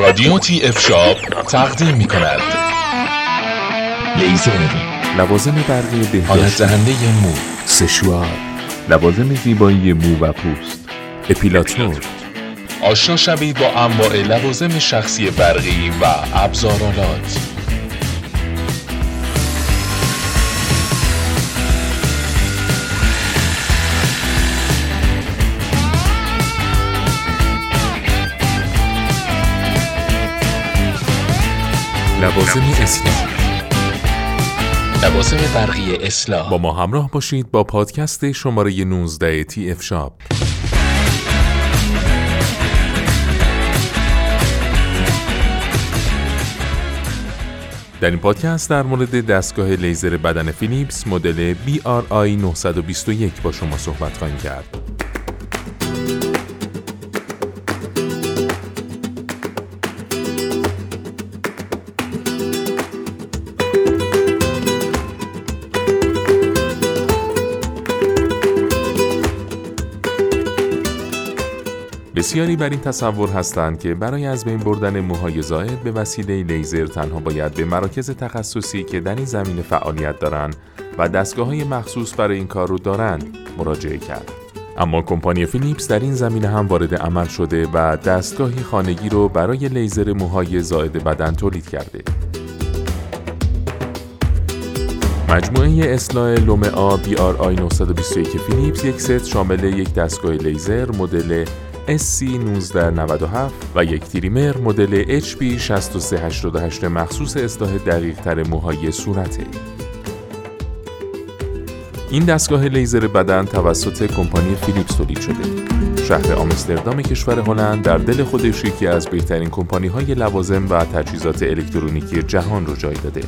رادیو تی اف شاپ تقدیم می کند لیزر. لوازم برقی حالت بهداشت دهنده مو. سشوار. لوازم زیبایی مو و پوست. اپیلاتور. آشنا شوید با انواع لوازم شخصی برقی و ابزارالات. لوازم اصلاح. لوازم برقی اصلاح. با ما همراه باشید با پادکست شماره 19 تی اف شاپ در این پادکست در مورد دستگاه لیزر بدن فیلیپس مدل BRI 921 با شما صحبت خواهیم کرد. بسیاری بر این تصور هستند که برای از بین بردن موهای زائد به وسیله لیزر تنها باید به مراکز تخصصی که در این زمینه فعالیت دارند و دستگاه های مخصوص برای این کار رو دارند مراجعه کرد. اما کمپانی فیلیپس در این زمینه هم وارد عمل شده و دستگاهی خانگی رو برای لیزر موهای زائد بدن تولید کرده. مجموعه اصلاح Lumea BRI 921 فیلیپس یک ست شامل یک دستگاه لیزر مدل SC1997 و یک تریمر مدل HP6388 مخصوص اصلاح دقیق تر موهای صورته. این دستگاه لیزر بدن توسط کمپانی فیلیپس تولید شده. شهر آمستردام کشور هلند در دل خودش یکی از بهترین کمپانی های لوازم و تجهیزات الکترونیکی جهان رو جای داده.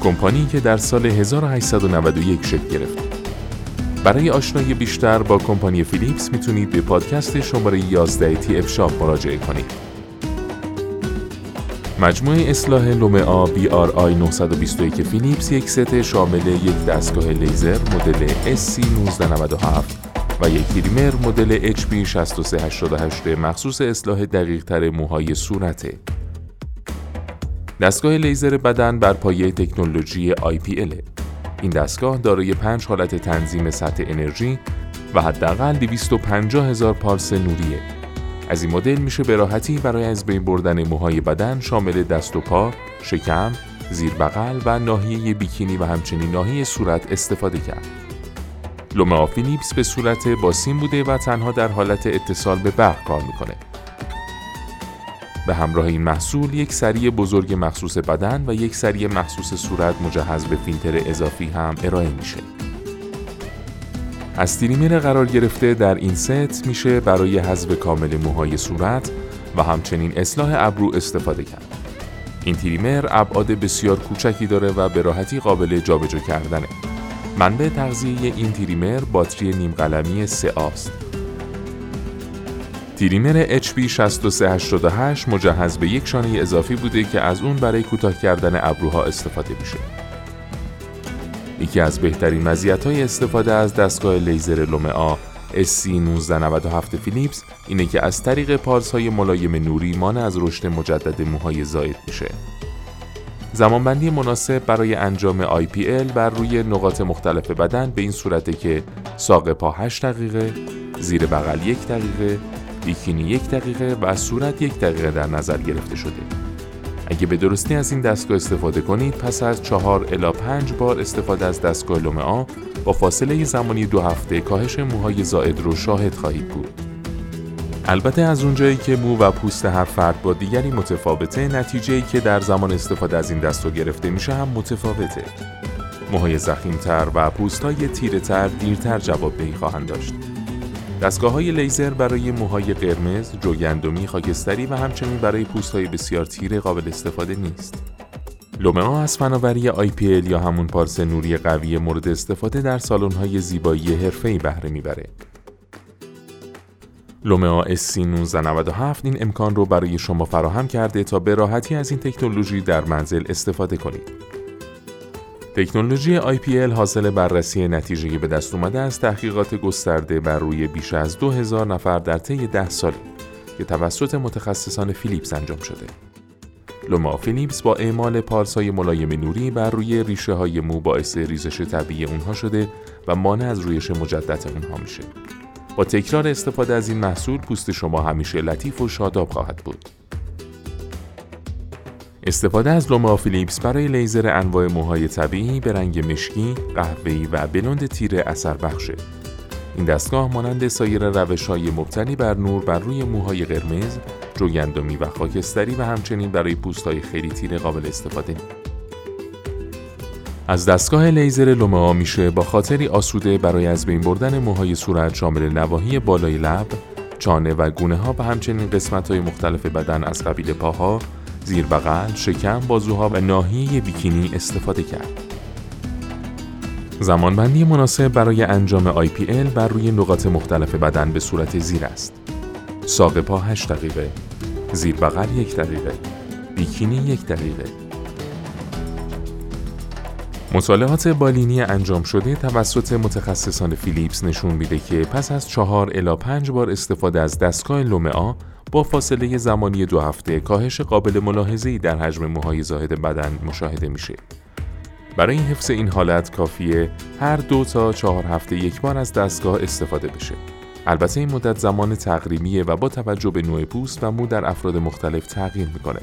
کمپانی که در سال 1891 شکل گرفت. برای آشنایی بیشتر با کمپانی فیلیپس می‌تونید به پادکست شماره 11 TF Shop مراجعه کنید. مجموعه اصلاح Lumea BRI 921 فیلیپس یک ست شامل یک دستگاه لیزر مدل SC1997 و یک تریمر مدل HP6388 مخصوص اصلاح دقیق تر موهای صورته. دستگاه لیزر بدن بر پایه تکنولوژی IPL این دستگاه دارای پنج حالت تنظیم سطح انرژی و حداقل 250 هزار پالس نوریه. از این مدل میشه به راحتی برای از بین بردن موهای بدن شامل دست و پا، شکم، زیر بغل و ناحیه بیکینی و همچنین ناحیه صورت استفاده کرد. لومئا فیلیپس به صورت باسیم بوده و تنها در حالت اتصال به برق کار می‌کنه. به همراه این محصول یک سری بزرگ مخصوص بدن و یک سری مخصوص صورت مجهز به فیلتر اضافی هم ارائه میشه. از تریمر قرار گرفته در این ست میشه برای حذف کامل موهای صورت و همچنین اصلاح ابرو استفاده کرد. این تریمر ابعاد بسیار کوچکی داره و به راحتی قابل جابجا کردنه. منبع تغذیه این تریمر باتری نیم قلمی 3 است. تریمر HP6388 مجهز به یک شانه اضافی بوده که از اون برای کوتاه کردن ابروها استفاده میشه. یکی از بهترین مزیت‌های استفاده از دستگاه لیزر لومئا SC1997 فیلیپس اینه که از طریق پارس‌های ملایم نوری مانع از رشد مجدد موهای زائد میشه. زمانبندی مناسب برای انجام IPL بر روی نقاط مختلف بدن به این صورته که ساق پا 8 دقیقه، زیر بغل یک دقیقه، بیکینی یک دقیقه و صورت یک دقیقه در نظر گرفته شده. اگه به درستی از این دستگاه استفاده کنید پس از چهار الا پنج بار استفاده از دستگاه لومئا با فاصله زمانی دو هفته کاهش موهای زائد رو شاهد خواهید بود. البته از اونجایی که مو و پوست هر فرد با دیگری متفاوته نتیجه‌ای که در زمان استفاده از این دستگاه گرفته میشه هم متفاوته. موهای زخیمتر و پوستهای تیره‌تر دیرتر جوابدهی خواهند داشت. دستگاه های لیزر برای موهای قرمز، جوگندمی، خاکستری و همچنین برای پوست های بسیار تیره قابل استفاده نیست. لومئا از فناوری IPL یا همون پارس نوری قوی مورد استفاده در سالن های زیبایی حرفه‌ای بهره می‌بره. لومئا SC1997 این امکان رو برای شما فراهم کرده تا به راحتی از این تکنولوژی در منزل استفاده کنید. تکنولوژی IPL حاصل بررسی نتیجه به دست اومده از تحقیقات گسترده بر روی بیش از 2000 نفر در طی 10 سال که توسط متخصصان فیلیپس انجام شده. لوما فیلیپس با اعمال پارسای ملایم نوری بر روی ریشه های مو باعث ریزش طبیعی اونها شده و مانع از رویش مجدد اونها میشه. با تکرار استفاده از این محصول پوست شما همیشه لطیف و شاداب خواهد بود. استفاده از لوما فیلیپس برای لیزر انواع موهای طبیعی به رنگ مشکی، قهوه‌ای و بلوند تیره اثر بخشه. این دستگاه مانند سایر روش های مبتنی بر نور بر روی موهای قرمز، جوگندمی و خاکستری و همچنین برای پوست های خیلی تیره قابل استفاده از دستگاه لیزر لوما میشه با خاطری آسوده برای از بین بردن موهای صورت شامل نواحی بالای لب، چانه و گونه ها و همچنین قسمت های مختلف بدن از قبیل پاها، زیر بغل، شکم، بازوها و ناحیه بیکینی استفاده کرد. زمانبندی مناسب برای انجام IPL بر روی نقاط مختلف بدن به صورت زیر است. ساق پا 8 دقیقه، زیر بغل یک دقیقه، بیکینی یک دقیقه. مطالعات بالینی انجام شده توسط متخصصان فیلیپس نشون میده که پس از چهار الا پنج بار استفاده از دستگاه لومئا با فاصله زمانی دو هفته کاهش قابل ملاحظه‌ای در حجم موهای زاهد بدن مشاهده میشه. برای حفظ این حالت کافیه هر دو تا چهار هفته یک بار از دستگاه استفاده بشه. البته این مدت زمان تقریمیه و با توجه به نوع پوست و مو در افراد مختلف تغییر می‌کنه.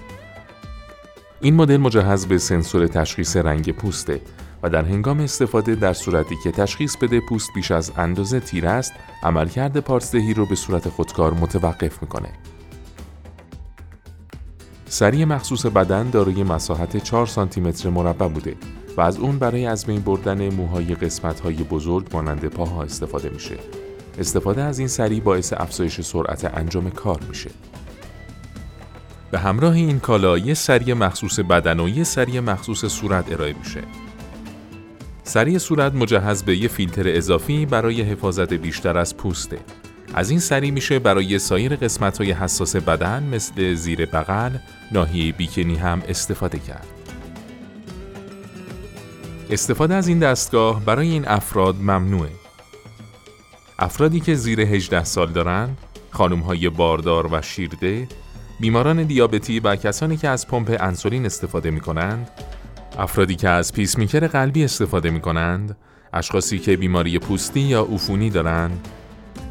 این مدل مجهز به سنسور تشخیص رنگ پوسته و در هنگام استفاده در صورتی که تشخیص بده پوست بیش از اندازه تیر است، عملکرد پارسدهی رو به صورت خودکار متوقف می‌کنه. سری مخصوص بدن دارای مساحت 4 سانتی متر مربع بوده و از اون برای از بین بردن موهای قسمت‌های بزرگ مانند پاها استفاده میشه. استفاده از این سری باعث افزایش سرعت انجام کار میشه. به همراه این کالا یه سری مخصوص بدن و یه سری مخصوص صورت ارائه میشه. سری صورت مجهز به یه فیلتر اضافی برای حفاظت بیشتر از پوسته. از این سری میشه برای سایر قسمت های حساس بدن مثل زیر بغل، ناحیه بیکنی هم استفاده کرد. استفاده از این دستگاه برای این افراد ممنوعه. افرادی که زیر 18 سال دارن، خانم های باردار و شیرده، بیماران دیابتی و کسانی که از پمپ انسولین استفاده می کنند، افرادی که از پیسمیکر قلبی استفاده می کنند، اشخاصی که بیماری پوستی یا عفونی دارند،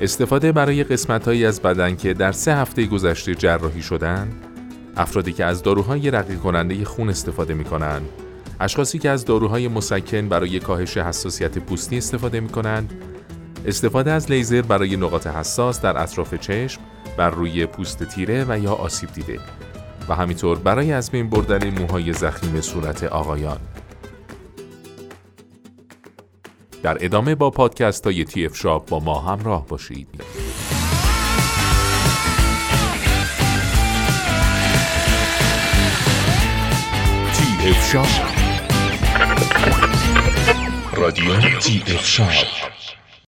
استفاده برای قسمتهایی از بدن که در سه هفته گذشته جراحی شدند، افرادی که از داروهای رقیق کننده خون استفاده می کنند، اشخاصی که از داروهای مسکن برای کاهش حساسیت پوستی استفاده می کنند، استفاده از لیزر برای نقاط حساس در اطراف چشم، بر روی پوست تیره و یا آسیب دیده و همینطور برای از بین بردن موهای زخیم صورت آقایان. در ادامه با پادکست های تی اف شاپ با ما همراه باشید. تی اف شاپ رادیو تی اف شاپ